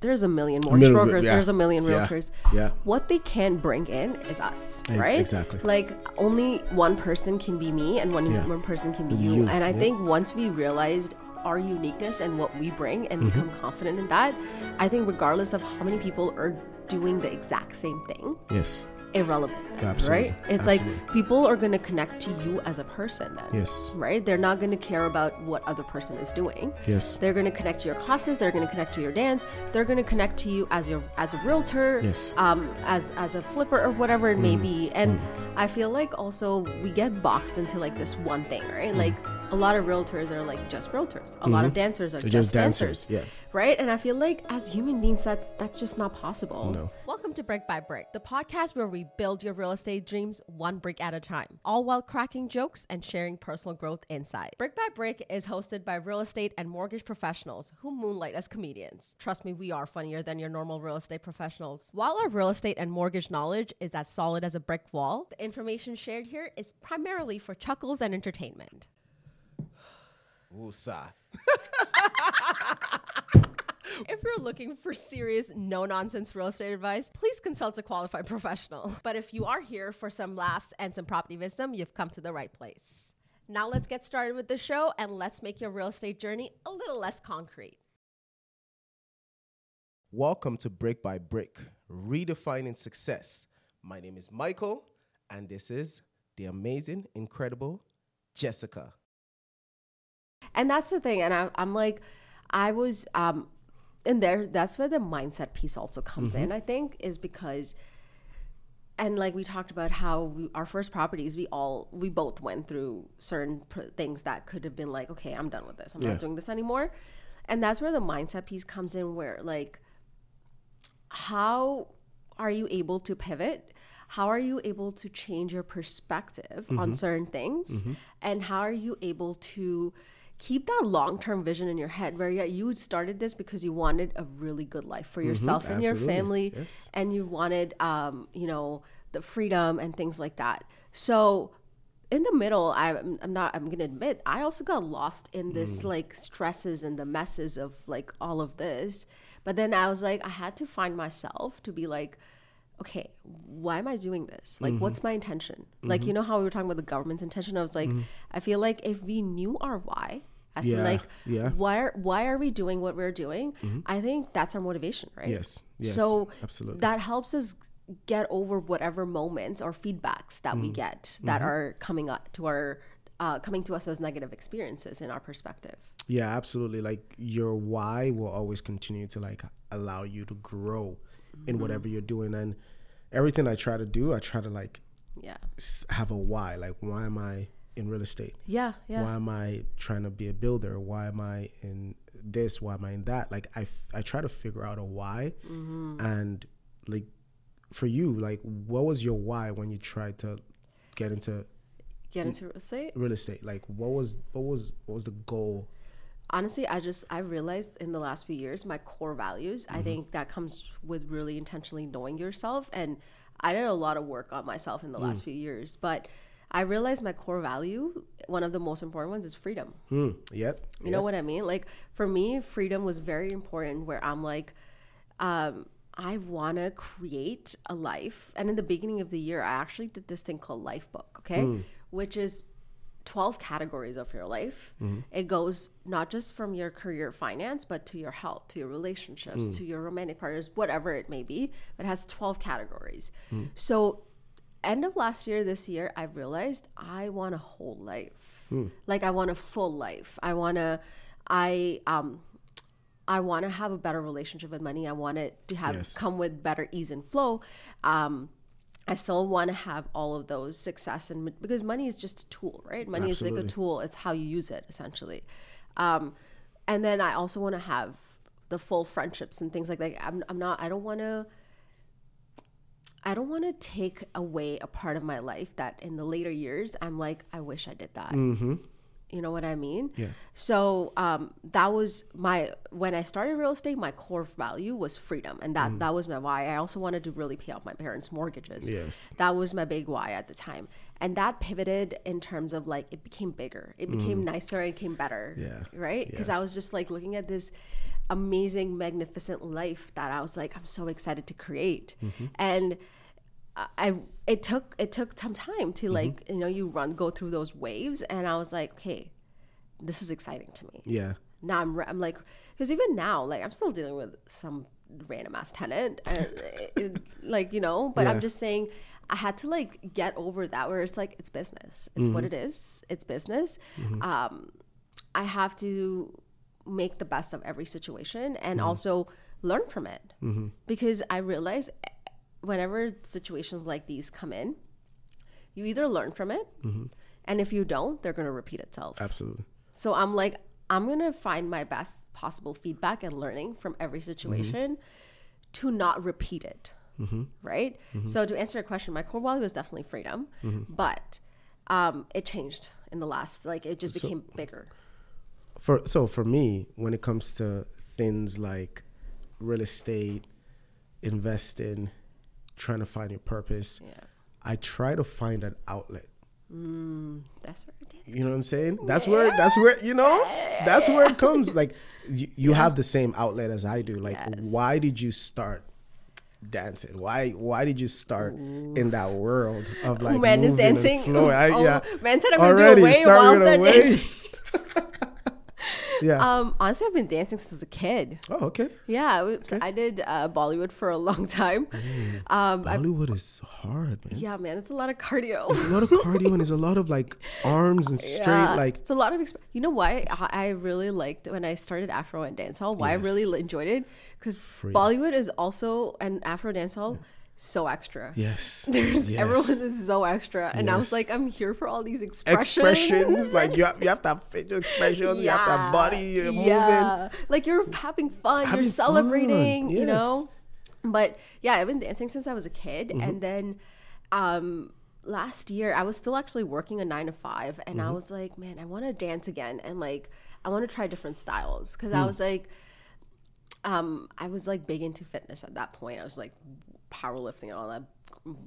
there's a million mortgage million, brokers, yeah. there's a million realtors. Yeah. What they can bring in is us, right? exactly. Like only one person can be me and one, Yeah. one person can be you. you, And I yeah. think once we realized our uniqueness and what we bring and Mm-hmm. become confident in that, I think regardless of how many people are doing the exact same thing, Yes. Irrelevant, Absolutely. right? It's Absolutely. like people are going to connect to you as a person then. Yes. Right? They're not going to care about what other person is doing. Yes. They're going to connect to your classes, they're going to connect to your dance, they're going to connect to you as your as a realtor, Yes. um as as a flipper or whatever it may mm. be. And mm. I feel like also we get boxed into like this one thing, right? Mm. Like a lot of realtors are like just realtors. A lot of mm-hmm. dancers are They're just, just dancers, dancers. yeah. Right? And I feel like as human beings that's that's just not possible. No. Welcome to Brick by Brick, the podcast where we build your real estate dreams one brick at a time, all while cracking jokes and sharing personal growth insight. Brick by Brick is hosted by real estate and mortgage professionals who moonlight as comedians. Trust me, we are funnier than your normal real estate professionals. While our real estate and mortgage knowledge is as solid as a brick wall, the information shared here is primarily for chuckles and entertainment. Woosah. If you're looking for serious, no nonsense real estate advice, please consult a qualified professional. But if you are here for some laughs and some property wisdom, you've come to the right place. Now let's get started with the show and let's make your real estate journey a little less concrete. Welcome to Brick by Brick, redefining success. My name is Michael, and this is the amazing, incredible Jessica. And that's the thing. And I, I'm like, I was, um, and there, that's where the mindset piece also comes in, mm-hmm. I think, is because, and like we talked about how we, our first properties, we all, we both went through certain pr- things that could have been like, okay, I'm done with this. I'm Yeah. not doing this anymore. And that's where the mindset piece comes in, where like, how are you able to pivot? How are you able to change your perspective on mm-hmm. certain things? Mm-hmm. And how are you able to keep that long term vision in your head where yeah, you started this because you wanted a really good life for mm-hmm. yourself and your family Yes. and you wanted um, you know, the freedom and things like that. So in the middle, I'm, I'm not, I'm to admit, I also got lost in this mm. like stresses and the messes of like all of this. But then I was like, I had to find myself to be like, okay, why am I doing this? Like, mm-hmm. what's my intention? Like, mm-hmm. you know how we were talking about the government's intention? I was like, I feel like if we knew our why, as Yeah, like, yeah. why are, why are we doing what we're doing? I think that's our motivation, right? Yes, yes, so absolutely. that helps us get over whatever moments or feedbacks that Mm. we get that are coming up to our uh, coming to us as negative experiences in our perspective. Yeah, absolutely. Like your why will always continue to like allow you to grow in whatever you're doing, and everything I try to do, I try to like Yeah, have a why. Like, why am I in real estate? yeah, yeah. Why am I trying to be a builder? Why am I in this? Why am I in that? Like, I, f- I try to figure out a why. Mm-hmm. And, like, for you, like, what was your why when you tried to get into Get into real estate. real estate? Like, what was, what was, what was the goal? honestly i just i realized in the last few years my core values Mm-hmm. i think that comes with really intentionally knowing yourself and i did a lot of work on myself in the Mm. last few years but i realized my core value one of the most important ones is freedom Hmm. Yep. you know what i mean like for me freedom was very important where i'm like um I want to create a life. And in the beginning of the year, I actually did this thing called Lifebook, okay? Which is 12 categories of your life. It goes not just from your career finance, but to your health, to your relationships, to your romantic partners, whatever it may be. It has 12 categories. So, end of last year, this year, I realized I want a whole life. Like, I want a full life. I want to, I, um, I want to have a better relationship with money. I want it to have Yes. come with better ease and flow. Um, I still want to have all of those success and because money is just a tool, right? Money is like a tool. It's how you use it essentially. Um, and then I also want to have the full friendships and things like that. I'm, I'm not. I don't want to. I don't want to take away a part of my life that in the later years I'm like I wish I did that. Mm-hmm. You know what I mean? Yeah. So um, that was my when I started real estate. My core value was freedom, and that mm. that was my why. I also wanted to really pay off my parents' mortgages. Yes. that was my big why at the time, and that pivoted in terms of like it became bigger, it became mm. nicer, it became better. Yeah. right. Because I was just like looking at this amazing, magnificent life that I was like, I'm so excited to create. Mm-hmm. And I- it took it took some time to Mm-hmm. like you know you run go through those waves, and I was like, okay, this is exciting to me. Yeah. Now I'm re- I'm like because even now like I'm still dealing with some random ass tenant, and it, like you know, but Yeah. I'm just saying. I had to like get over that where it's like it's business. It's what Mm-hmm. it is. It's business. Um, I have to make the best of every situation and mm-hmm. also learn from it mm-hmm. because I realize whenever situations like these come in, you either learn from it, mm-hmm. and if you don't, they're gonna repeat itself. Absolutely. So I'm like, I'm gonna find my best possible feedback and learning from every situation to not repeat it. Right. So to answer your question, my core value was definitely freedom, but um, it changed in the last, like, it just became bigger. For so for me, when it comes to things like real estate, investing, trying to find your purpose, Yeah. I try to find an outlet. Mm, that's where it is. You know what I'm saying? That's where that's where you know that's where it comes. Like you, you have the same outlet as I do. Like Yes. why did you start dancing? Why why did you start in that world of like man is dancing. flowing? I- Oh, yeah. man said I'm gonna Already do a wave starting while with a start dancing. Yeah. Um, honestly, I've been dancing since I was a kid. oh, okay. Yeah, we- I did uh, Bollywood for a long time. Um, I, Bollywood is hard, man. yeah, man, it's a lot of cardio. There's a lot of cardio and it's a lot of like arms and straight Yeah, like it's a lot of. Exp- you know why I, I really liked when I started Afro and dancehall. Why I really enjoyed it because Bollywood is also an Afro dancehall so extra. yes. There's yes. everyone is so extra, and I was like, I'm here for all these expressions. expressions like you have, you have to have facial expressions you have to have body you're moving Like you're having fun, Having you're celebrating, fun, you know? But yeah, I've been dancing since I was a kid. Mm-hmm. And then um, last year, I was still actually working a nine to five. And Mm-hmm. I was like, man, I want to dance again. And like, I want to try different styles. Cause Hmm. I was like, um, I was like big into fitness at that point. I was like powerlifting and all that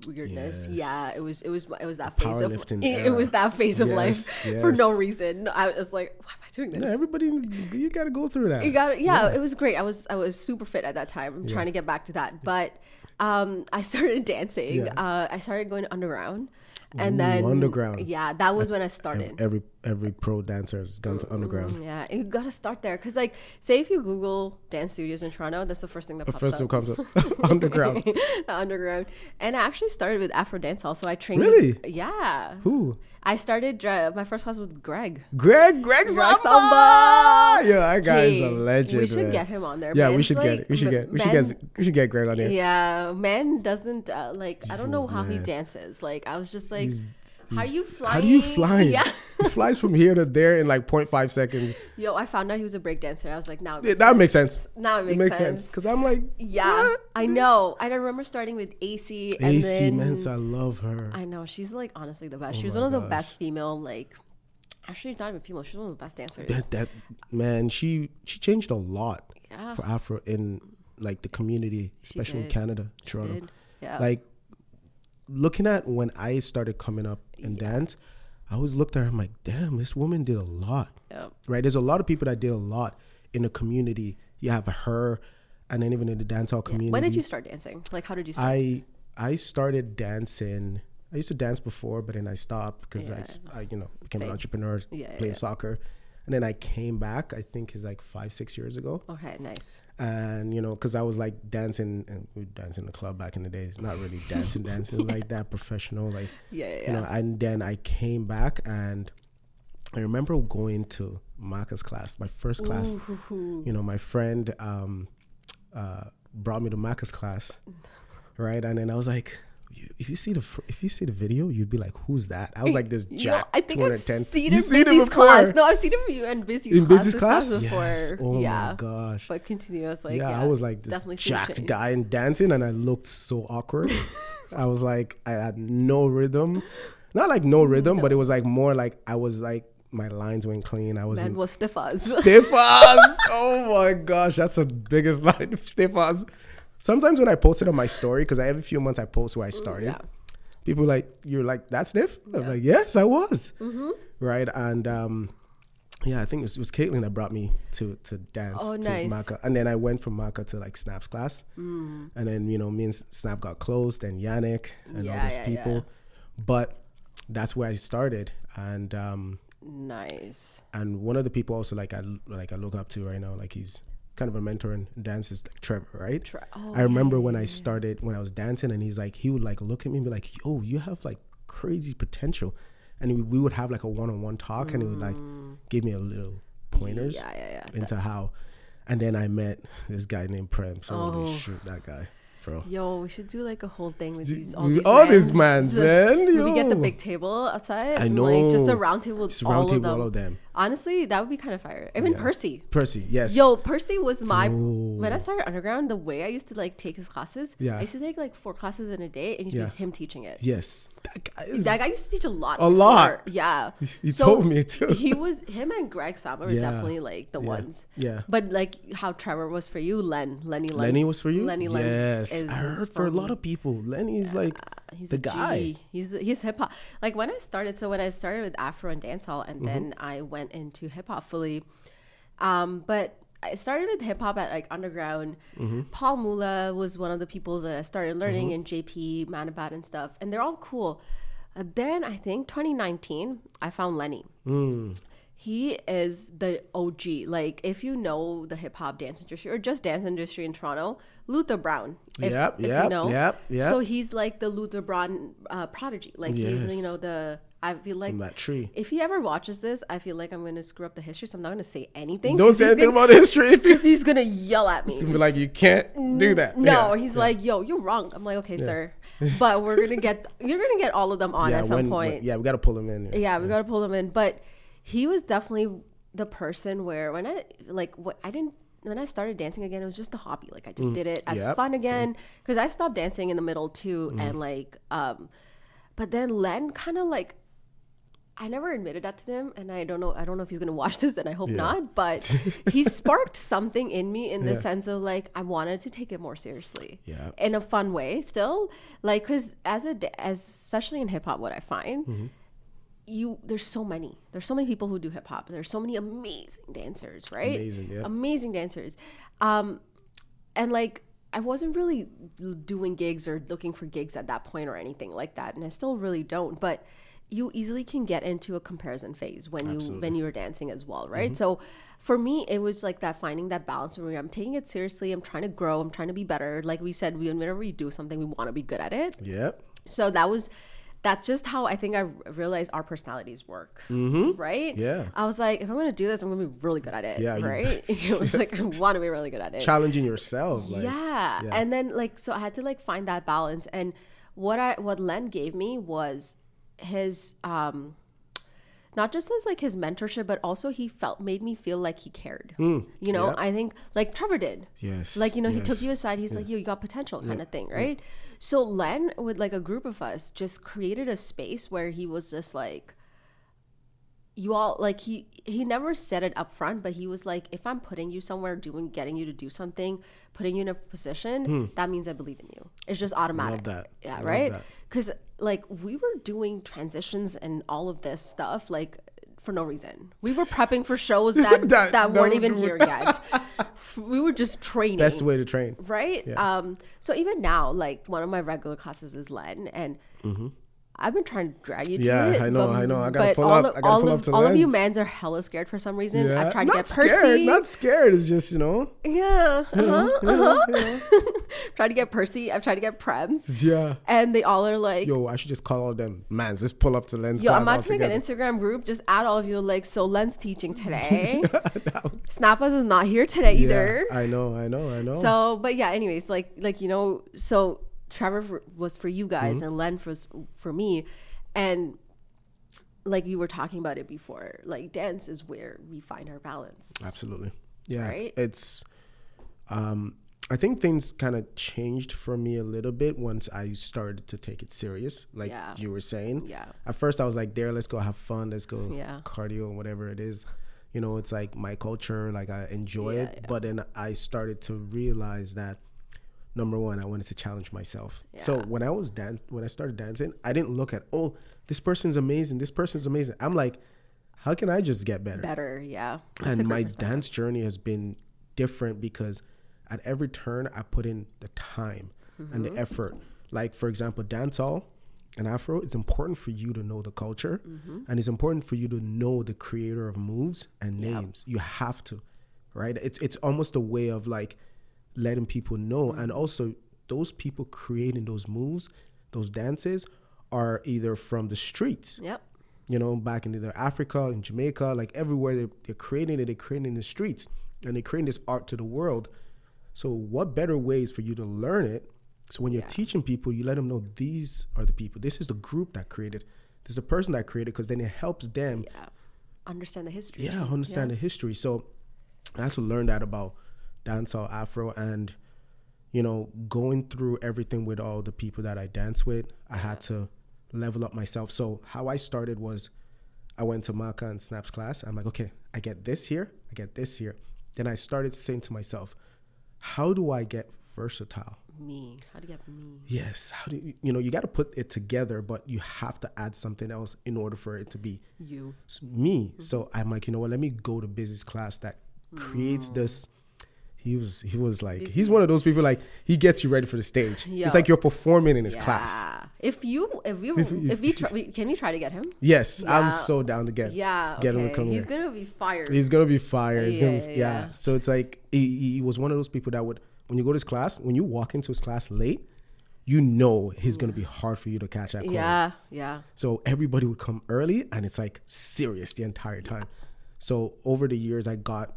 weirdness. Yeah, it was it was it was that phase of it, it was that phase of life Yes, for no reason. I was like, why am I doing this? yeah, everybody you got to go through that You got it. Yeah, it was great. I was I was super fit at that time. I'm trying to get back to that, but um, I started dancing. Yeah. Uh, I started going underground, and Ooh, then underground. Yeah, that was when I started. every every pro dancer has gone to underground mm, Yeah, you gotta start there because, like, say if you Google dance studios in Toronto, that's the first thing that the pops first up. comes up underground the underground, and I actually started with Afro dancehall. So I trained. Really? With, yeah. who I started uh, my first class with Greg. Greg Greg Samba Samba! yeah that guy is a legend We should man. get him on there. yeah we should like- get it we should get we should get we should get Greg on here Yeah, man doesn't uh, like. I don't know how he dances. Like I was just like, He's- how are you flying? how do you fly Yeah. he flies from here to there in like 0.5 seconds Yo, I found out he was a break dancer. I was like, now it Yeah, makes that makes sense Now it makes, it makes sense. because I'm like Yeah, what? I mm-hmm. know. And I remember starting with AC. And AC then, Mensa I love her I know she's like honestly the best. Oh she was one of the best female like. Actually, not even female. She's one of the best dancers. that, that man she she changed a lot Yeah. for afro in like the community especially in canada toronto did. Yeah. like looking at when i started coming up in dance i always looked at her i'm like damn this woman did a lot yeah. right there's a lot of people that did a lot in the community you have her and then even in the dancehall community When did you start dancing? Like, how did you start? I I started dancing. I used to dance before, but then I stopped because I Yeah. I I, you know became an entrepreneur, Yeah, yeah, playing yeah. soccer, and then I came back. I think is like five six years ago, okay, nice. and you know because I was like dancing and we dance in the club back in the days. Not really dancing, dancing like that professional, like Yeah, yeah, yeah. you know. And then I came back and I remember going to Marcus class, my first class. Ooh. You know, my friend um, uh, brought me to Marcus class, right? And then I was like, you, if you see the if you see the video, you'd be like, "Who's that?" I was like, "This Jack." I think I've 210. seen him seen Busy's before? class. No, I've seen him you in Busy's in class. this class. before. Yes. Oh yeah. my gosh. But continue. I was like, yeah, yeah, I was like this jacked guy and dancing, and I looked so awkward. I was like, I had no rhythm, not like no rhythm, but it was like more like I was like my lines weren't clean. I was Man in was stiff as. stiff ass. Oh my gosh, that's the biggest line. Stiff ass. Sometimes when I post it on my story, because I have a few months I post where I started, yeah. people like you're like that stiff. I'm like, yes, I was. Right, and um, yeah, I think it was, it was Caitlin that brought me to to dance Oh, to nice. Maka, and then I went from Maka to like Snap's class, Mm. and then you know me and Snap got closed, and Yannick and all those yeah, people, yeah. but that's where I started, and um, Nice. and one of the people also like I like I look up to right now, like he's kind of a mentor in dance is like Trevor, right? Tre- oh, I remember when I started when I was dancing, and he's like, he would like look at me and be like, "Yo, you have like crazy potential," and we, we would have like a one-on-one talk, and he would like mm. give me a little pointers Yeah, yeah, yeah. into how, and then I met this guy named Prem. So Oh. shoot, that guy, bro. Yo, we should do like a whole thing with Do- these all these all these mans. mans, man, We get the big table outside. I know, Like just a round table with Just all round of table, them. all of them. Honestly, that would be kind of fire. Even Yeah. Percy. Percy, yes. Yo, Percy was my Bro. when I oh. started underground. The way I used to like take his classes, Yeah. I used to take like four classes in a day, and used Yeah. him teaching it. yes, that guy is. That guy used to teach a lot. A lot. Yeah. He told me too. He was him and Greg Sama were Yeah. definitely like the ones. Yeah. But like how Trevor was for you, Len, Lenny Lenz. Lenny was for you. Lenny Lenz yes, is, I heard for a lot of people, Lenny's is like He's the guy. G. He's he's hip hop. Like when I started, so when I started with Afro and dancehall, and Mm-hmm. then I went into hip hop fully. Um, but I started with hip hop at like underground. Mm-hmm. Paul Mula was one of the people that I started learning, and JP Manabat and stuff, and they're all cool. Uh, then I think 2019, I found Lenny. Mm. He is the OG. Like if you know the hip hop dance industry or just dance industry in Toronto, Luther Brown. If, Yep, if yep, you know. yep, yep. So he's like the Luther Brown uh, prodigy. Like he's you know the. I feel like from that tree. if he ever watches this, I feel like I'm gonna screw up the history. So I'm not gonna say anything. Don't say anything gonna- about history. Because he's gonna yell at me. He's gonna be like, you can't do that. No, Yeah. he's like, yo, you're wrong. I'm like, okay, sir, but we're gonna get you're gonna get all of them on yeah, at some when- point. when- yeah, we got to pull them in. yeah, we gotta pull them in. But he was definitely the person where when I like what I didn't when I started dancing again, it was just a hobby. Like I just did it as Mm. Yep, Mm. fun again because I stopped dancing in the middle too, and like, um, but then Len kind of like. I never admitted that to him, and I don't know. I don't know if he's gonna watch this, and I hope not. But he sparked something in me in the Yeah. sense of like I wanted to take it more seriously, Yeah. in a fun way. Still, like, cause as a as especially in hip hop, what I find, Mm-hmm. You there's so many. There's so many people who do hip hop there's so many amazing dancers right? Amazing, yeah. amazing dancers. Um and like i wasn't really doing gigs or looking for gigs at that point or anything like that and i still really don't but you easily can get into a comparison phase when you when you're dancing as well right? Mm-hmm. so for me it was like that finding that balance where i'm taking it seriously i'm trying to grow i'm trying to be better. Like we said we whenever we do something we want to be good at it. Yep. so that was that's just how I think I realized our personalities work. Mm-hmm. Right? Yeah. I was like, if I'm gonna do this, I'm gonna be really good at it. Yeah, you- Right? it was like I want to be really good at it. Challenging yourself. Like, yeah. yeah. And then like so I had to like find that balance. And what I what Len gave me was his um not just as like his mentorship, but also he felt made me feel like he cared. You know, yeah. I think like Trevor did. Yes. Like, you know, he took you aside. He's like, yo, you got potential kind of thing, right? So Len, with like a group of us, just created a space where he was just like, you all like he he never said it up front but he was like if i'm putting you somewhere doing getting you to do something putting you in a position that means i believe in you it's just automatic Hmm. that. yeah Love right because like we were doing transitions and all of this stuff like for no reason. We were prepping for shows that that, That weren't even here yet. We were just training. Best way to train. right? Um so even now like one of my regular classes is len and I've been trying to drag you to Mm-hmm. Yeah. I know, but, I know. I gotta pull all up- Of, I gotta all pull of, up to all of you Lens. mans are hella scared for some reason. Yeah. I've tried not to get scared. Percy. Not scared. It's just you know. yeah, uh-huh, you uh-huh. know, you tried to get Percy. I've tried to get Prems, Yeah. and they all are like, "Yo, I should just call all them. Man, let's pull up to lens. Yo, I'm about to make an. Instagram group. Just add all of you. Like, so Len's teaching today. Snappas is not here today either. I know, I know, I know. So, but yeah, anyways, like like you know, so Trevor for, was for you guys Mm-hmm. and Len was for me, and like you were talking about it before, like dance is where we find our balance. Absolutely. Yeah. Right? It's um I think things kind of changed for me a little bit once I started to take it serious, like Yeah. you were saying. Yeah. At first I was like, there, let's go have fun, let's go Yeah. cardio, whatever it is. You know, it's like my culture, like I enjoy Yeah, it. But then I started to realize that number one, I wanted to challenge myself. So when I was dan- when I started dancing, I didn't look at, oh, this person's amazing, this person's amazing. I'm like, how can I just get better? Better, yeah. That's and my dance journey has been different because at every turn I put in the time and Mm-hmm. the effort. Like for example, dancehall and Afro, it's important for you to know the culture Mm-hmm. and it's important for you to know the creator of moves and Yep. names. You have to, right? It's it's almost a way of like letting people know and Mm-hmm. also those people creating those moves, those dances are either from the streets Yep. you know, back in either Africa in Jamaica, like everywhere they're, they're creating it, they're creating the streets and they're creating this art to the world. So, what better ways for you to learn it? So, when you're Yeah. teaching people, you let them know these are the people, this is the group that created, this is the person that created, because then it helps them, Yeah. Understand the history. yeah, understand the history. So, I had to learn that about dancehall, Afro, and you know, going through everything with all the people that I dance with, I had to level up myself. So how I started was I went to Maka and Snap's class. I'm like, okay, I get this here, I get this here. Then I started saying to myself, how do I get versatile? Me. How do you get me? Yes, how do you, you know, you got to put it together, but you have to add something else in order for it to be You. me. So mm-hmm. I'm like, you know what? Let me go to business class that mm. creates this. He was he was like he's one of those people like he gets you ready for the stage. Yo. It's like you're performing in his Yeah. class. If you, if you, If if, we, try, we, can we try to get him? Yes, Yeah. I'm so down to get Yeah. get him to come He's here. gonna be fired. He's gonna be fire. He's gonna Yeah, be, yeah, yeah. yeah. So it's like he, he was one of those people that would when you go to his class, when you walk into his class late, you know he's gonna be hard for you to catch that corner. yeah. Yeah. So everybody would come early and it's like serious the entire time. So over the years I got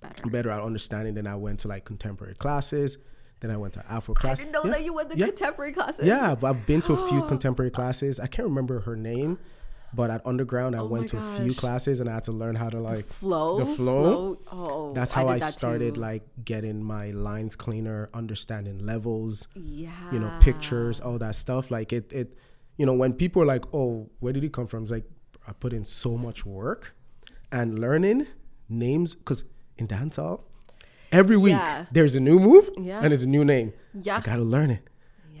Better. better at understanding. Then I went to like contemporary classes. Then I went to Afro I classes. didn't know yeah. that you went to yeah. contemporary classes. Yeah, but I've been to a few contemporary classes. I can't remember her name, but at underground I oh went to Oh my a few classes and I had to learn how to like Flow. The flow. Oh, That's how I, did that started too. like getting my lines cleaner, understanding levels, Yeah. you know, pictures, all that stuff. Like it, it, you know, when people are like, "Oh, where did he come from?" It's like I put in so much work and learning names because in dancehall, every week Yeah. there's a new move Yeah. and there's a new name. Yeah. I gotta learn it,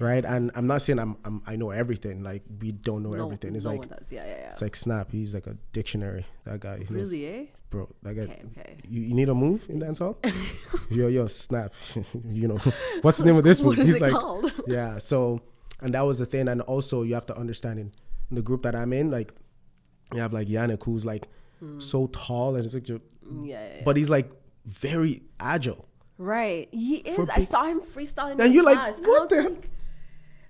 right? And I'm not saying I'm, I'm I know everything. Like we don't know No, everything. It's no like one does. Yeah, yeah, yeah. it's like Snap. He's like a dictionary. That guy. He knows- really, eh? bro. That guy. Okay, okay. You, you need a move in dancehall? yo, yo, Snap. you know, what's the name of this move? What is He's it like, called? yeah. So, and that was the thing. And also, you have to understand in, in the group that I'm in, like, you have like Yannick, who's like Hmm. so tall and it's like, Yeah, yeah, yeah. but he's like very agile. Right. He is. I saw him freestyling. And you're like, class, and what the- like,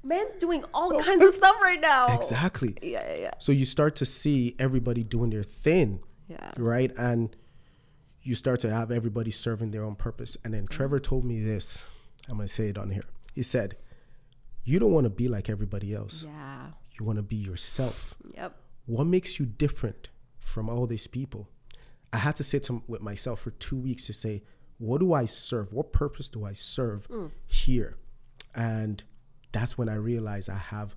Man's doing all oh, kinds of stuff right now. Exactly. Yeah, yeah, yeah. So you start to see everybody doing their thing, Yeah. right? And you start to have everybody serving their own purpose. And then Trevor mm. told me this. I'm gonna say it on here. He said, "You don't want to be like everybody else. Yeah. You want to be yourself. Yep. What makes you different from all these people?" I had to sit to, with myself for two weeks to say, "What do I serve? What purpose do I serve here?" And that's when I realized I have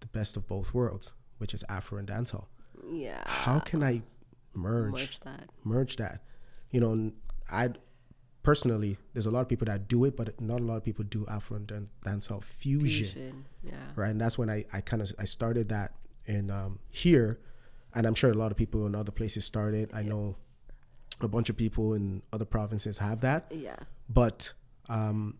the best of both worlds, which is Afro and dancehall. Yeah. How can I merge Merge that. merge that? You know, I personally, there's a lot of people that do it, but not a lot of people do Afro and dan- dancehall fusion, Fusion. Yeah. right? And that's when I, I kind of I started that in um, here, and I'm sure a lot of people in other places started. I know a bunch of people in other provinces have that, Yeah. but um,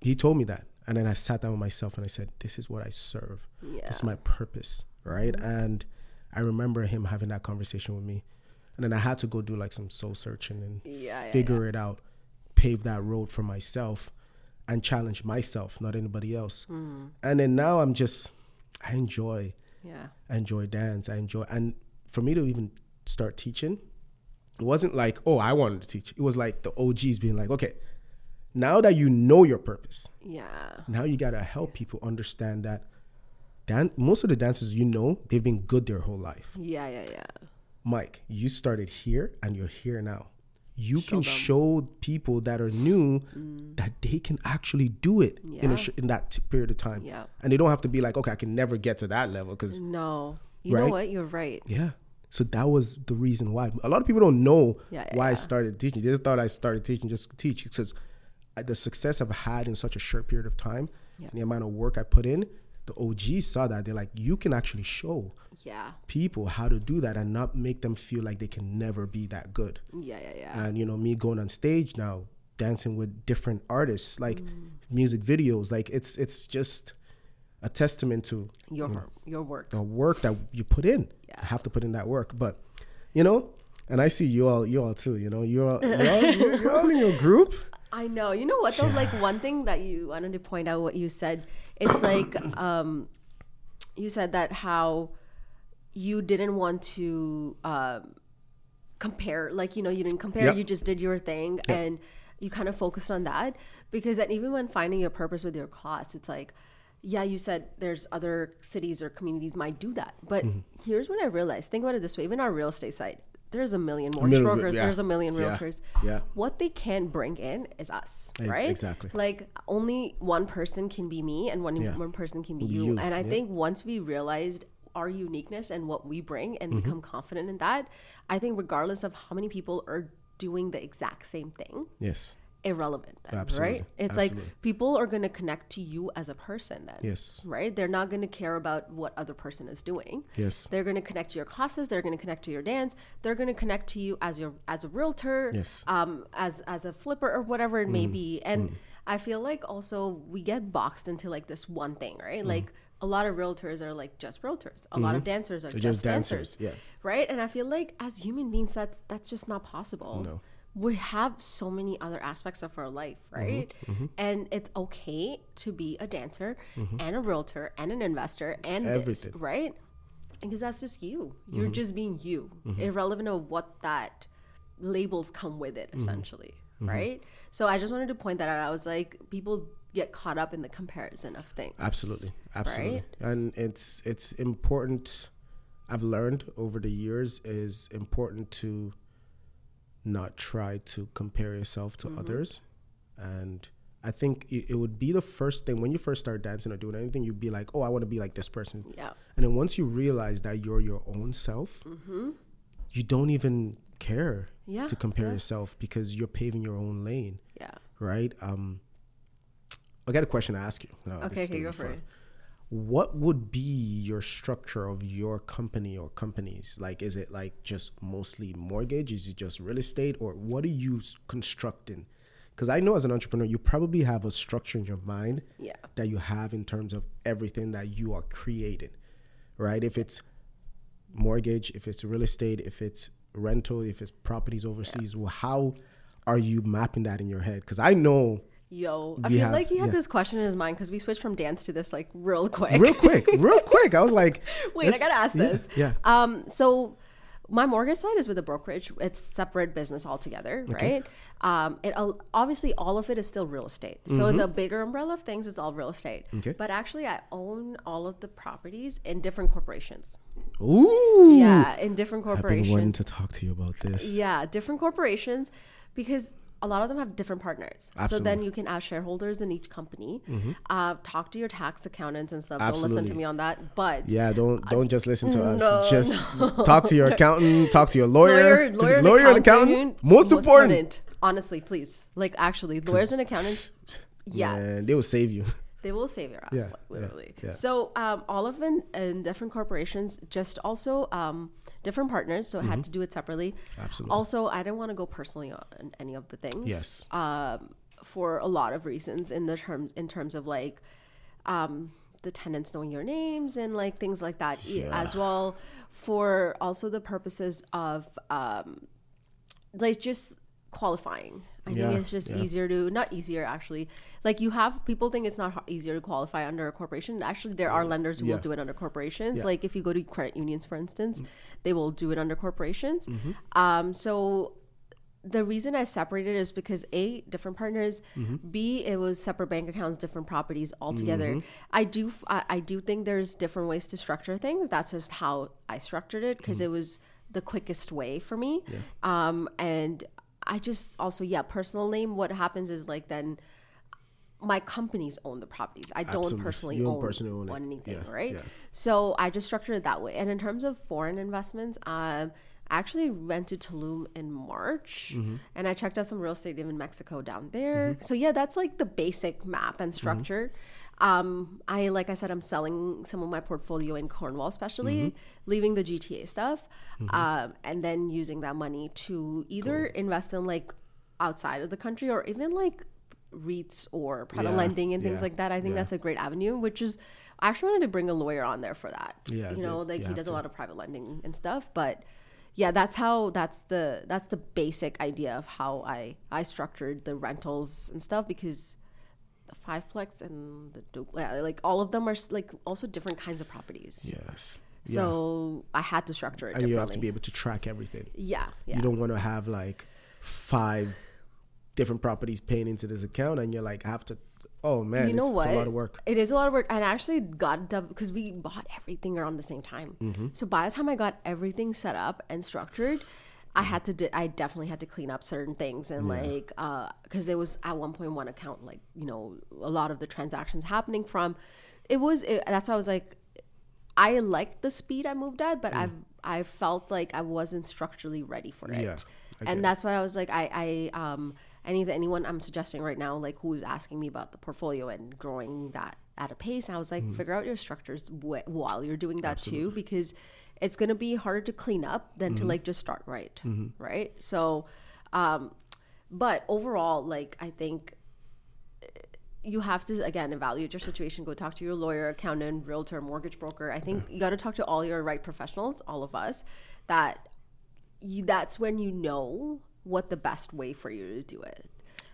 he told me that, and then I sat down with myself and I said, "This is what I serve. Yeah. This is my purpose, right?" And I remember him having that conversation with me, and then I had to go do like some soul searching and Yeah, yeah, figure it out, pave that road for myself, and challenge myself, not anybody else. Hmm. And then now I'm just, I enjoy, Yeah. I enjoy dance. I enjoy, and for me to even start teaching, it wasn't like, oh, I wanted to teach. It was like the OGs being like, okay, now that you know your purpose, Yeah. now you gotta help people understand that. Dan- most of the dancers you know, they've been good their whole life. Yeah. Yeah. Yeah. Mike, you started here and you're here now. You can show people that are new that they can actually do it in Mm. A sh- in that t- period of time. Yeah. And they don't have to be like, okay, I can never get to that level because No. You know what? You're right. yeah. So that was the reason why. A lot of people don't know Yeah, yeah, why I started teaching. They just thought I started teaching just to teach because the success I've had in such a short period of time, Yeah. and the amount of work I put in, the OGs saw that they're like, you can actually show Yeah. people how to do that and not make them feel like they can never be that good. Yeah, yeah, yeah. And you know, me going on stage now, dancing with different artists, like Mm. music videos, like it's it's just a testament to your your work. the work that you put in. Yeah. You have to put in that work. But you know, and I see you all you all too, you know, you're all, you're, all, you're, you're all in your group. I know. You know what though? Like one thing that you wanted to point out what you said. It's like um, you said that how you didn't want to um, compare. Like you know, you didn't compare. Yep. You just did your thing, and you kind of focused on that. Because then even when finding your purpose with your class, it's like. Yeah, you said there's other cities or communities might do that, but Mm-hmm. here's what I realized. Think about it this way: even our real estate side, there's a million mortgage million- brokers, yeah. there's a million realtors. Yeah. What they can bring in is us, right? exactly. Like only one person can be me, and one Yeah. one person can be you. you, And I yeah. think once we realized our uniqueness and what we bring, and Mm-hmm. become confident in that, I think regardless of how many people are doing the exact same thing, Yes. Irrelevant then, Absolutely. right? It's Absolutely. like people are going to connect to you as a person then. Yes. Right? They're not going to care about what other person is doing. Yes. They're going to connect to your classes, they're going to connect to your dance, they're going to connect to you as your as a realtor, Yes. um as as a flipper or whatever it may mm. be. And mm. I feel like also we get boxed into like this one thing, right? Mm. Like a lot of realtors are like just realtors. A lot of mm-hmm. dancers are just, just dancers. dancers, yeah. Right? And I feel like as human beings that's that's just not possible No. We have so many other aspects of our life, Mm-hmm, right? And it's okay to be a dancer and a realtor and an investor and Mm-hmm. Everything. Mm-hmm. right? Because that's just you. You're just being you, irrelevant of what that labels come with Mm-hmm. it, essentially, right? So I just wanted to point that out. I was like, people get caught up in the comparison of things. Absolutely, absolutely, Right? and it's it's important. I've learned over the years is important to not try to compare yourself Mm-hmm. to others, and I think it, it would be the first thing when you first start dancing or doing anything. You'd be like, "Oh, I want to be like this person," Yeah. and then once you realize that you're your own self, you don't even care Mm-hmm. Yeah, to compare yeah. yourself because you're paving your own lane Yeah. right? Um, I got a question to ask you. No, Okay, okay, go for fun. it. What would be your structure of your company or companies? Like, is it like just mostly mortgage? Is it just real estate, or what are you constructing? Because I know as an entrepreneur, you probably have a structure in your mind Yeah. that you have in terms of everything that you are creating, right? If it's mortgage, if it's real estate, if it's rental, if it's properties overseas, well, how are you mapping that in your head? Because I know Yo, I feel have- like he had yeah. this question in his mind because we switched from dance to this like real quick. real quick, real quick. I was like, Wait, I gotta ask this. Yeah. Um, so my mortgage side is with a brokerage. It's separate business altogether, right? Um, it obviously all of it is still real estate. So the bigger umbrella of things is all real estate. Mm-hmm. Okay. But actually, I own all of the properties in different corporations. Ooh. Yeah, in different corporations. I've been wanting to talk to you about this. Yeah, different corporations because a lot of them have different partners. So then Mm-hmm. you can ask shareholders in each company, uh, talk to your tax accountants and stuff. Don't listen to me on that. But Yeah, don't don't just listen to us. no, just talk to your accountant, talk to your lawyer, lawyer, lawyer, lawyer and and accountant. Most important. Honestly, please. Like actually, lawyers and accountants, yes, Man, they will save you. They will save your ass, Yeah, like, literally. yeah. So um, all of them in different corporations, just also um, different partners. So I had to do it separately. Mm-hmm. Absolutely. Also, I didn't want to go personally on any of the things. Yes. Um, for a lot of reasons in the terms in terms of like um, the tenants knowing your names and like things like that Yeah. as well for also the purposes of um, like just qualifying. I Yeah, think it's just yeah. easier to not easier actually. Like you have people think it's not easier to qualify under a corporation. Actually, there are lenders who Yeah. will do it under corporations. Yeah. Like if you go to credit unions, for instance, they will do it under corporations. Mm-hmm. Um, so the reason I separated is because a different partners, Mm-hmm. b it was separate bank accounts, different properties altogether. Mm-hmm. I do I, I do think there's different ways to structure things. That's just how I structured it because Mm-hmm. it was the quickest way for me. Um, and I just also yeah, personal name. What happens is like then my companies own the properties. I don't Absolutely. personally don't own, personally own it. anything, Yeah, right? yeah. So I just structured it that way. And in terms of foreign investments, um, I actually went to Tulum in March Mm-hmm. and I checked out some real estate in Mexico down there. So yeah, that's like the basic map Mm-hmm. and structure. Um, I like I said, I'm selling some of my portfolio in Cornwall, especially Mm-hmm. leaving the GTA stuff, um, and then using that money to either invest in like outside of the country or even like REITs or private Yeah, lending and things yeah, like that. I think yeah. that's a great avenue. Which is, I actually wanted to bring a lawyer on there for that. Yeah, you know, you like he have does a lot of private lending and stuff, but yeah that's how that's the that's the basic idea of how i i structured the rentals and stuff because the fiveplex and the du- yeah, like all of them are like also different kinds of properties Yes. Yeah. so i had to structure it and you have to be able to track everything. yeah yeah You don't want to have like five different properties paying into this account, and you're like, I have to. Oh man, you know it's, what? it's a lot of work. It is a lot of work. And I actually got because we bought everything around the same time. Mm-hmm. So by the time I got everything set up and structured, I had to. Di- I definitely had to clean up certain things and like because there was at one point one account like you know a lot of the transactions happening from. It was it, that's why I was like, I liked the speed I moved at, but I've I felt like I wasn't structurally ready for it. Mm. Yeah, and that's why I was like, I, I, um, any anyone I'm suggesting right now, like who's asking me about the portfolio and growing that at a pace, I was Mm. like, figure out your structures wh- while you're doing that too, because it's gonna be harder to clean up than Mm-hmm. to like just start right, right? So, um, but overall, like I think you have to again evaluate your situation go talk to your lawyer accountant realtor mortgage broker i think you got to talk to all your right professionals all of us that you that's when you know what the best way for you to do it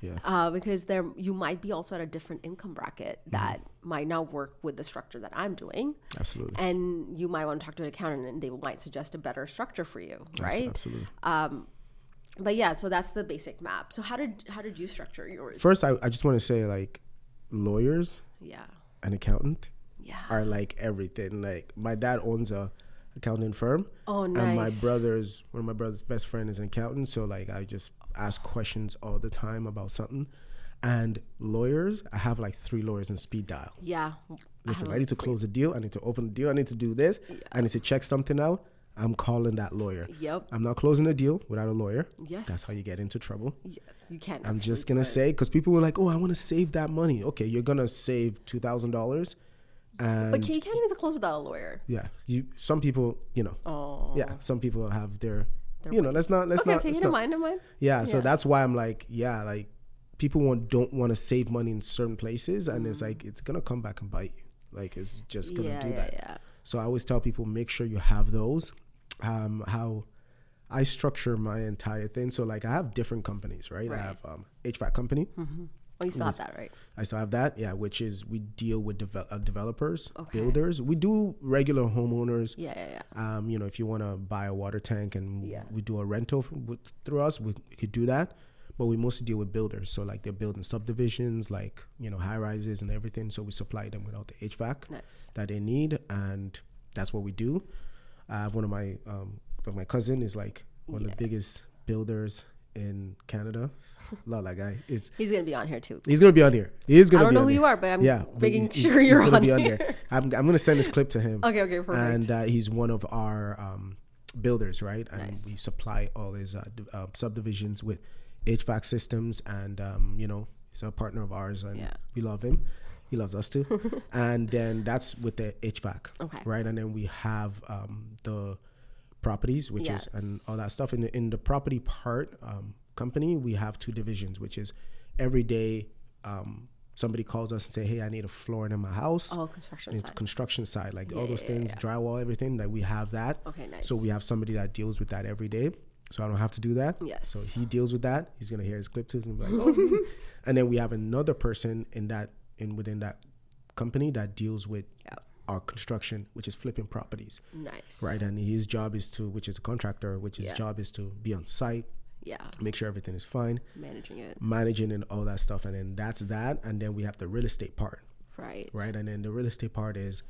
Yeah. uh, because there you might be also at a different income bracket that might not work with the structure that i'm doing Absolutely. and you might want to talk to an accountant and they might suggest a better structure for you right Absolutely. Um, but yeah so that's the basic map so how did how did you structure yours First, I, I just want to say like, lawyers yeah and accountant yeah are like everything. Like my dad owns a accounting firm. Oh, nice. And my brother's one of my brother's best friend is an accountant. So like I just ask questions all the time about something. And lawyers, I have like three lawyers in speed dial. yeah Listen, I need to close a deal. I need to open a deal. I need to do this. I need to check something out. I'm calling that lawyer. Yep. I'm not closing a deal without a lawyer. Yes. That's how you get into trouble. Yes, you can't. I'm just gonna say because people were like, "Oh, I want to save that money." Okay, you're gonna save two thousand dollars, and But you can't even close without a lawyer. yeah, you. Some people, you know, Oh. yeah, some people have their, Their you know, ways. let's not, let's okay, not, okay, let's you don't mind, don't mind. yeah. So that's why I'm like, yeah, like people want don't want to save money in certain places, and Mm. it's like it's gonna come back and bite you. Like it's just gonna Yeah, do yeah, that. yeah. So I always tell people make sure you have those. Um, how I structure my entire thing. So like I have different companies, right? I have um, HVAC company. Oh, you still have that, right? I still have that, yeah. Which is we deal with devel- uh, developers, Okay. builders. We do regular homeowners. Yeah, yeah, yeah. Um, you know, if you want to buy a water tank and Yeah. we do a rental f- with, through us, we, we could do that. But we mostly deal with builders. So like they're building subdivisions, like you know high rises and everything. So we supply them with all the HVAC Nice. that they need, and that's what we do. I have one of my um, my cousin is like one of the biggest builders in Canada. Love that guy. Is He's gonna be on here too. he's gonna be on here. He is gonna. I don't know on who you are, but I'm but making sure he's you're on be on here. there. I'm, I'm gonna send this clip to him. Okay, okay, perfect. And uh, he's one of our um, builders, right? And Nice. we supply all his uh, d- uh, subdivisions with HVAC systems, and um, you know, he's a partner of ours, and Yeah. we love him. He loves us too. and then that's with the HVAC, Okay. right? And then we have um, the properties, which is and all that stuff. In the, in the property part um, company, we have two divisions, which is every day. Um, somebody calls us and say, "Hey, I need a flooring in my house." oh, construction side. construction side, like all those yeah, yeah, things, yeah. drywall, everything. Like we have that. Okay, nice. So we have somebody that deals with that every day. So I don't have to do that. Yes. So he deals with that. He's gonna hear his clip too and be like, oh. and then we have another person in that in within that company that deals with Yeah. Our construction, which is flipping properties, Nice. right? And his job is to, which is a contractor, which his Yeah. job is to be on site, Yeah. make sure everything is fine, Managing it. managing and all that stuff, and then that's that. And then we have the real estate part Right. right? And then the real estate part is,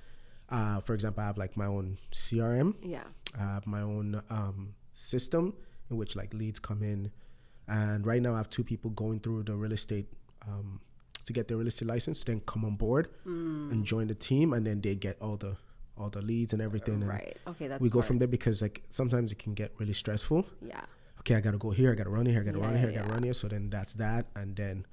uh, for example, I have like my own CRM. Yeah. I have my own um, system in which like leads come in, and right now I have two people going through the real estate um, to get their real estate license, then come on board Hmm. and join the team, and then they get all the all the leads and everything. And Right. Okay, that's we go from there because like sometimes it can get really stressful. Yeah. Okay, I gotta go here, I gotta run here, I gotta run here, I gotta yeah. run here. So then that's that, and then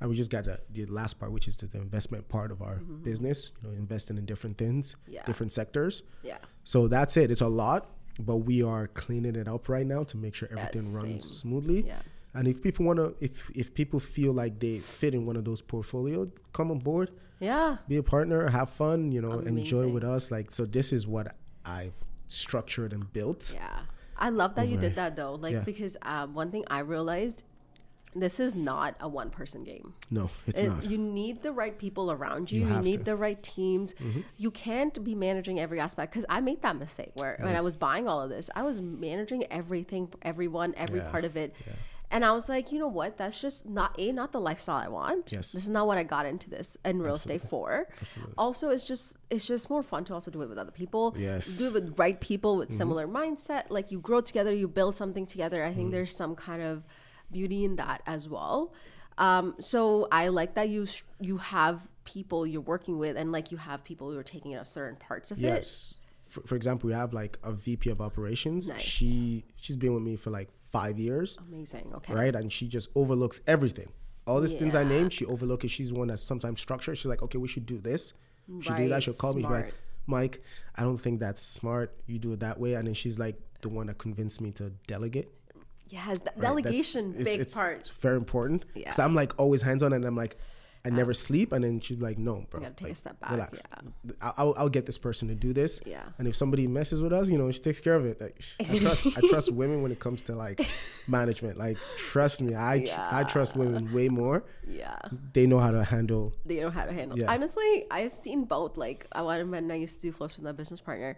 and we just got the, the last part, which is the, the investment part of our business. You know, investing in different things, Mm-hmm. Yeah. different sectors. Yeah. So that's it. It's a lot, but we are cleaning it up right now to make sure everything Yes, runs smoothly. Yeah. And if people want to, if if people feel like they fit in one of those portfolio, come on board, Yeah. be a partner, have fun, you know, enjoy with us. Like so, this is what I've structured and built. Yeah. I love that you did that though. Like Yeah. because um, one thing I realized this is not a one person game. No, it's It- not. You need the right people around you. You You, need to. Mm-hmm. the right teams. You can't be managing every aspect because I made that mistake where when I was buying all of this, I was managing everything, everyone, every Yeah. part of it. And I was like, you know what? That's just not a not the lifestyle I want. Yes. This is not what I got into this in real estate for. Absolutely. Also, it's just it's just more fun to also do it with other people. Yes. Mm-hmm. Do it with right people with similar mindset. Like you grow together, you build something together. I Mm. think there's some kind of beauty in that as well. Um, so I like that you sh- you have people you're working with, and like you have people who are taking up certain parts of it. Yes. For, for example, we have like a VP of operations. Nice. She she's been with me for like five years, Amazing. Okay. right? And she just overlooks everything. All these things I named, she overlooks it. She's one that's sometimes structured. She's like, okay, we should do this. We should do that. Right, She'll call me she'll like. Mike, I don't think that's smart. You do it that way. And then she's like the one that convinced me to delegate. Yes, right? That's- delegation, it's- big it's, part. It's very important. Yeah. Because I'm like always hands on, and I'm like, I never sleep. And then she's like, no, bro. gotta take a like, step back, Relax. yeah. I'll, I'll get this person to do this. Yeah. And if somebody messes with us, you know, she takes care of it. Like, I trust, I trust women when it comes to like management. Like, trust me, I, tr- I trust women way more. Yeah. They know how to handle. they know how to handle. Yeah. Honestly, I've seen both. Like I when I used to do flips with my business partner.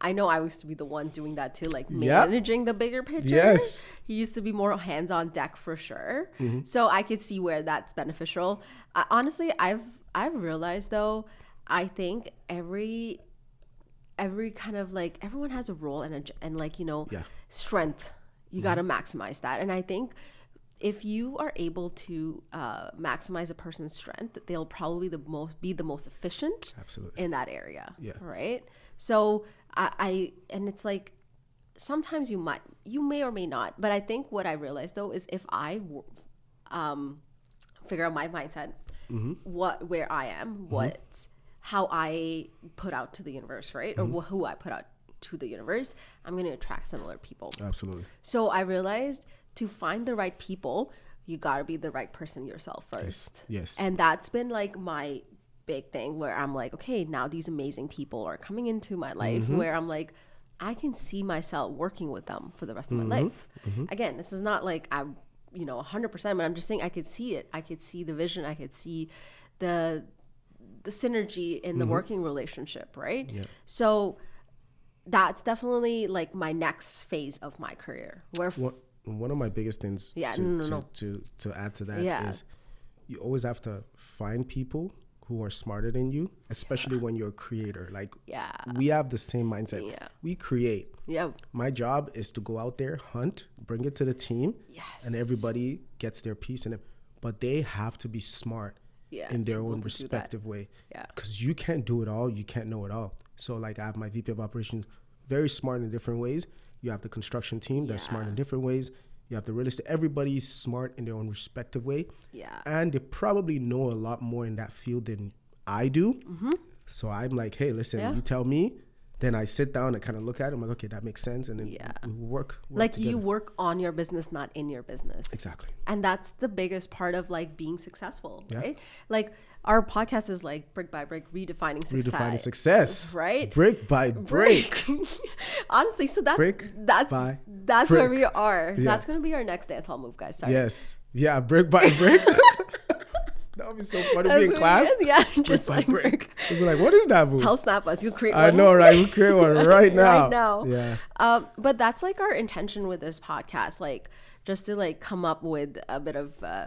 I know I used to be the one doing that too, like Yep. managing the bigger picture. Yes. Mm-hmm. he used to be more hands on deck for sure. So I could see where that's beneficial. I, honestly, I've I've realized though, I think every every kind of like everyone has a role and a, and like you know Yeah. strength. You got to maximize that, and I think if you are able to uh, maximize a person's strength, they'll probably the most be the most efficient Absolutely. in that area. Yeah. Right. So I, I and it's like sometimes you might you may or may not, but I think what I realized though is if i um, figure out my mindset, mm-hmm. what where I am, mm-hmm. what how I put out to the universe, right, or mm-hmm. wh- who I put out to the universe, I'm going to attract similar people. Absolutely. So I realized to find the right people, you got to be the right person yourself first. Yes. And that's been like my big thing where I'm like, okay, now these amazing people are coming into my life Mm-hmm. where I'm like, I can see myself working with them for the rest of Mm-hmm. my life. Again, this is not like I'm, you know, 100%, but I'm just saying I could see it. I could see the vision. I could see the the synergy in Mm-hmm. the working relationship, right? Yeah. So that's definitely like my next phase of my career where f- One, one of my biggest things Yeah, to, no, no, to, no. to to add to that is Yeah. you always have to find people who are smarter than you, especially when you're a creator. Like Yeah. we have the same mindset. Yeah. We create. yeah My job is to go out there, hunt, bring it to the team, Yes. and everybody gets their piece in it. But they have to be smart Yeah, in their own able to do that. respective way. Yeah. Because you can't do it all, you can't know it all. So like I have my VP of operations, very smart in different ways. You have the construction team, they're smart in different ways. You have the real estate. Everybody's smart in their own respective way. Yeah. And they probably know a lot more in that field than I do. Mm-hmm. So I'm like, hey, listen, Yeah. you tell me. Then I sit down and kind of look at it. I'm like, okay, that makes sense. And then Yeah. we work. work like you work on your business not in your business Exactly. and that's the biggest part of like being successful Yeah. right like our podcast is like brick by brick redefining success Redefining success. right? Brick by brick. honestly so that's Brick that's by that's where we are Yeah. that's gonna be our next dance hall move guys sorry Yes. Yeah, brick by brick. that would be so funny to That's be in class. is. yeah Brick just like brick. brick. You'd be like, what is that move? tell snap us you'll create I one. know, right? We create one right now. right now. Yeah. Um, but that's like our intention with this podcast, like just to like come up with a bit of, uh,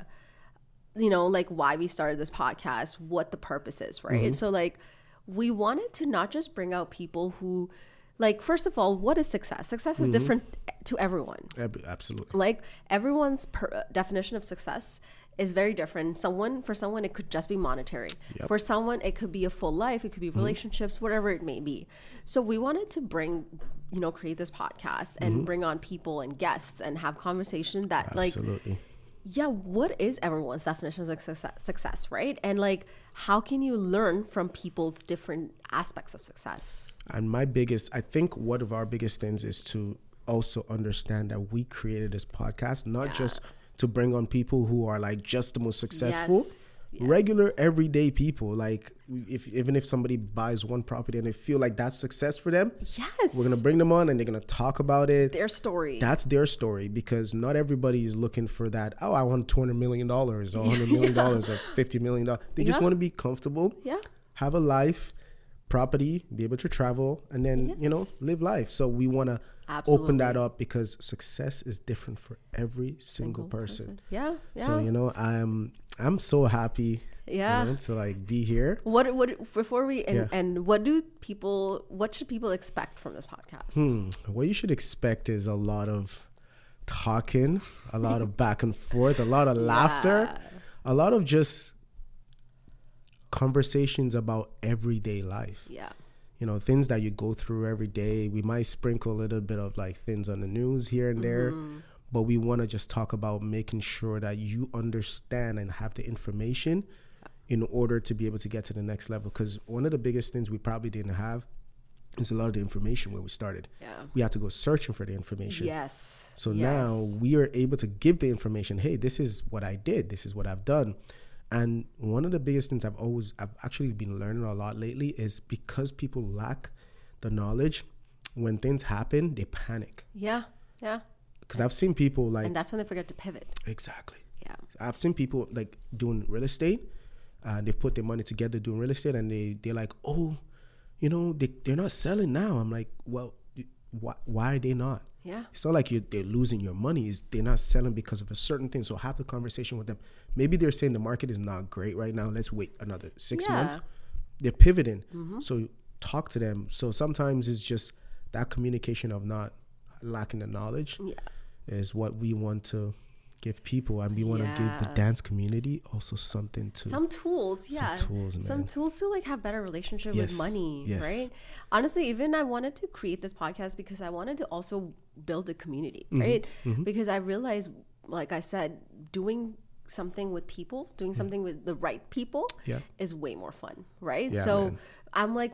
you know, like why we started this podcast, what the purpose is, right? Mm-hmm. So like we wanted to not just bring out people who, like, first of all, what is success? Success Mm-hmm. is different to everyone Absolutely. like everyone's per- definition of success is very different. Someone for someone it could just be monetary. For someone it could be a full life, it could Mm-hmm. be relationships, whatever it may be. So we wanted to bring, you know, create this podcast and bring on people and guests and have conversation that like Absolutely. Yeah, what is everyone's definition of success, success, right? And like, how can you learn from people's different aspects of success? And my biggest, I think one of our biggest things is to also understand that we created this podcast not just to bring on people who are like just the most successful, Yes, yes. regular everyday people. Like if even if somebody buys one property and they feel like that's success for them, Yes, we're gonna bring them on and they're gonna talk about it. their story. That's their story because not everybody is looking for that. Oh, I want two hundred million dollars or hundred million dollars or fifty million dollars. They just want to be comfortable yeah, have a life, property, be able to travel, and then you know live life. So we want to open that up because success is different for every single, person. Yeah, yeah, So you know, I'm I'm so happy. you Yeah. know, to like be here. What what before we and, Yeah. and what do people what should people expect from this podcast? Hmm. What you should expect is a lot of talking, a lot of back and forth, a lot of laughter, a lot of just conversations about everyday life. Yeah, you know things that you go through every day we might sprinkle a little bit of like things on the news here and there Mm-hmm. But we want to just talk about making sure that you understand and have the information in order to be able to get to the next level because one of the biggest things we probably didn't have is a lot of the information where we started yeah, we had to go searching for the information yes. so yes. now we are able to give the information. Hey, this is what I did. This is what I've done. And one of the biggest things I've always, I've actually been learning a lot lately is because people lack the knowledge, when things happen, they panic. yeah, yeah, Because I've seen people like, and that's when they forget to pivot. exactly. Yeah, I've seen people like doing real estate. Uh, they've put their money together doing real estate, and they they're like, oh, you know, they they're not selling now. I'm like, well, why why are they not? yeah, It's not like you they're losing your money. Is they're not selling because of a certain thing. So have the conversation with them. Maybe they're saying the market is not great right now. Let's wait another six Yeah. Mm-hmm. months. They're pivoting. So talk to them. So sometimes it's just that communication of not lacking the knowledge yeah. Is what we want to give people, and we want to give the dance community also something to. some tools yeah some tools, man. some tools to like have better relationship Yes, with money yes. right honestly even i wanted to create this podcast because i wanted to also build a community Mm-hmm, right because i realized like i said doing something with people doing something with the right people Mm. Yeah. is way more fun right Yeah, so man. i'm like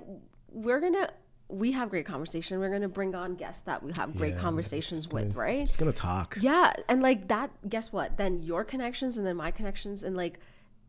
we're gonna we have great conversation we're gonna bring on guests that we have great Yeah, conversations with gonna- right Just gonna talk. yeah, and like that, guess what? Then your connections and then my connections, and like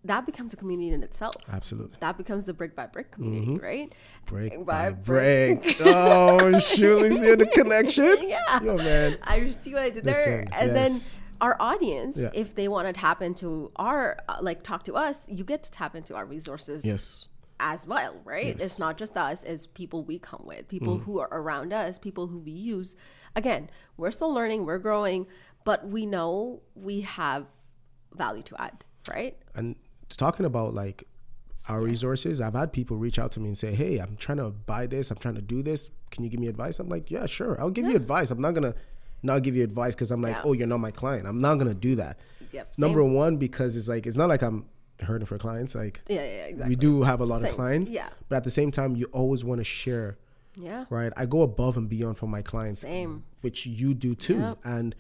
that becomes a community in itself. Absolutely. That becomes the brick by brick community, right? Break by by break. oh shoot! We see the connection. Yeah. Yo, man. I see what I did there. And yes. then our audience, Yeah. if they want to tap into our, uh, like, talk to us, you get to tap into our resources Yes. As well, right? Yes. Mm. It's not just us, it's people we come with, people who are around us, people who we use. Again, we're still learning, we're growing, but we know we have value to add, right? and talking about like our resources i've had people reach out to me and say hey i'm trying to buy this i'm trying to do this can you give me advice i'm like yeah sure i'll give you advice i'm not gonna not give you advice because i'm like Yeah. oh you're not my client i'm not gonna do that Yep. number one because it's like it's not like i'm hurting for clients like Yeah, yeah, exactly. we do have a lot Same. of clients Yeah. but at the same time you always want to share Yeah. right i go above and beyond for my clients Same. which you do too and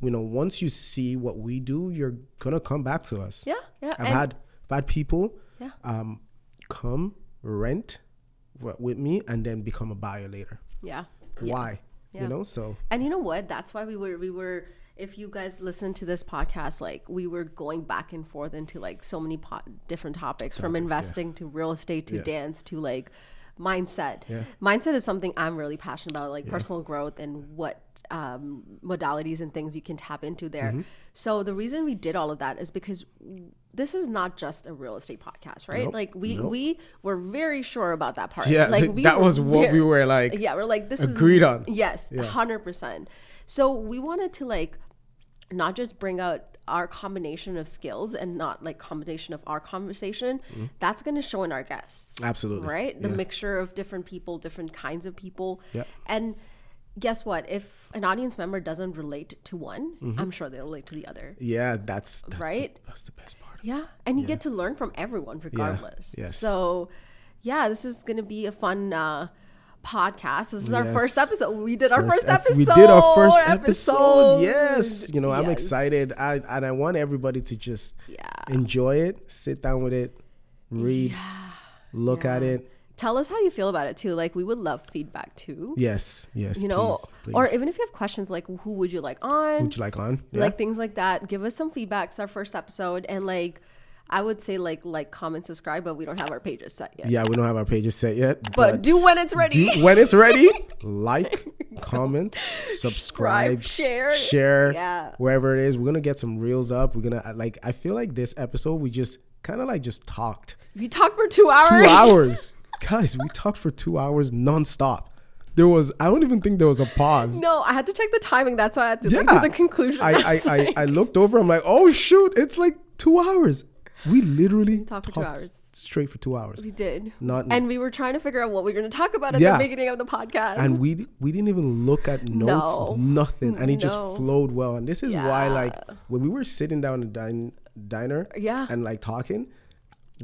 you know once you see what we do you're gonna come back to us Yeah. Yeah. I've and- had I've had people Yeah. um, come rent with me and then become a buyer later. yeah. yeah. Why? Yeah. You know, so And you know what? That's why we were we were if you guys listen to this podcast, like we were going back and forth into like so many po- different topics, from Topics, yeah. investing to real estate to Yeah. dance to like mindset. Yeah. Mindset is something I'm really passionate about, like personal growth and what um, modalities and things you can tap into there. Mm-hmm. So the reason we did all of that is because this is not just a real estate podcast, right? Nope. Like we Nope. we were very sure about that part. Yeah, like we that was what we were like Yeah, we're like this is agreed is on. Yes, Yeah. hundred percent. So we wanted to like not just bring out our combination of skills and not like combination of our conversation. That's going to show in our guests, Mm-hmm. Absolutely. right? The Yeah. mixture of different people, different kinds of people, Yeah. and guess what? If an audience member doesn't relate to one, I'm sure they'll relate to the other. Yeah, that's, that's Right? The, that's the best part. Yeah, and you get to learn from everyone regardless. yes. So, yeah, this is gonna be a fun uh, podcast. This is our first episode. We did our first, ep- episode. We did our first episode. Yes, you know I'm excited. I and I want everybody to just Yeah. enjoy it, sit down with it, read, look at it. Tell us how you feel about it too. Like we would love feedback too. Yes, yes. You know, please, or even if you have questions like who would you like on, would you like on? Yeah. like things like that. Give us some feedback. It's our first episode, and like I would say like like comment, subscribe, but we don't have our pages set yet. yeah, we don't have our pages set yet, But do when it's ready. do when it's ready. like, comment, subscribe, share. share, Yeah. wherever it is. We're gonna get some reels up. We're gonna like. I feel like this episode we just kind of like just talked We talked for two hours. two hours, guys. We talked for two hours nonstop. There was. I don't even think there was a pause. No, I had to check the timing. That's why I had to Yeah. to the conclusion. I, I, I, I looked over. I'm like, oh shoot, it's like two hours. We literally talked for two hours. straight for two hours. we did. Not and we were trying to figure out what we were going to talk about at Yeah. the beginning of the podcast. and we we didn't even look at notes, No. nothing, and it just flowed well. And this is why, like, when we were sitting down in the dine, diner, Yeah. and like talking,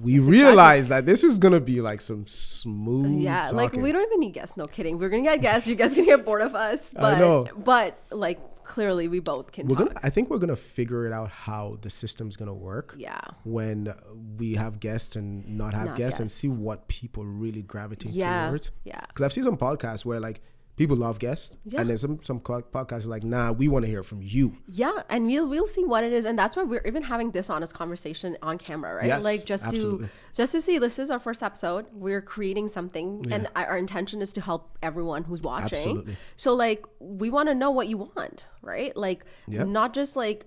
we realized that this is gonna be like some smooth. yeah, like we don't even need guests. No kidding. We're going to get guests. You guys going to get bored of us. But, I know. But like clearly we both can We're talk. gonna. I think we're gonna figure it out how the system's gonna work. Yeah. When we have guests and not have Not guests, and see what people really gravitate Yeah. towards. Yeah. Because I've seen some podcasts where like people love guests, Yeah. and then some some podcasts are like, nah, we want to hear from you. Yeah, and we'll we'll see what it is, and that's why we're even having this honest conversation on camera, right? Yes, like just absolutely. to just to see this is our first episode. We're creating something, and our our intention is to help everyone who's watching. Absolutely. So like we want to know what you want, right? Like Yep. not just like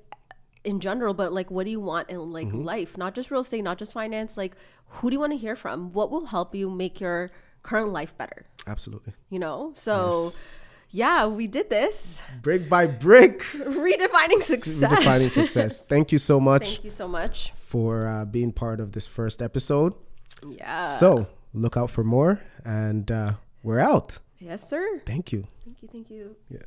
in general, but like what do you want in like Mm-hmm. life? Not just real estate, not just finance. Like who do you want to hear from? What will help you make your current life better? Absolutely. You know, so. Yeah, we did this. Brick by brick, Redefining success. defining success. Thank you so much Thank you so much. for uh, being part of this first episode. Yeah. So look out for more, and uh, we're out. yes, sir. Thank you. Thank you. Thank you. Yeah.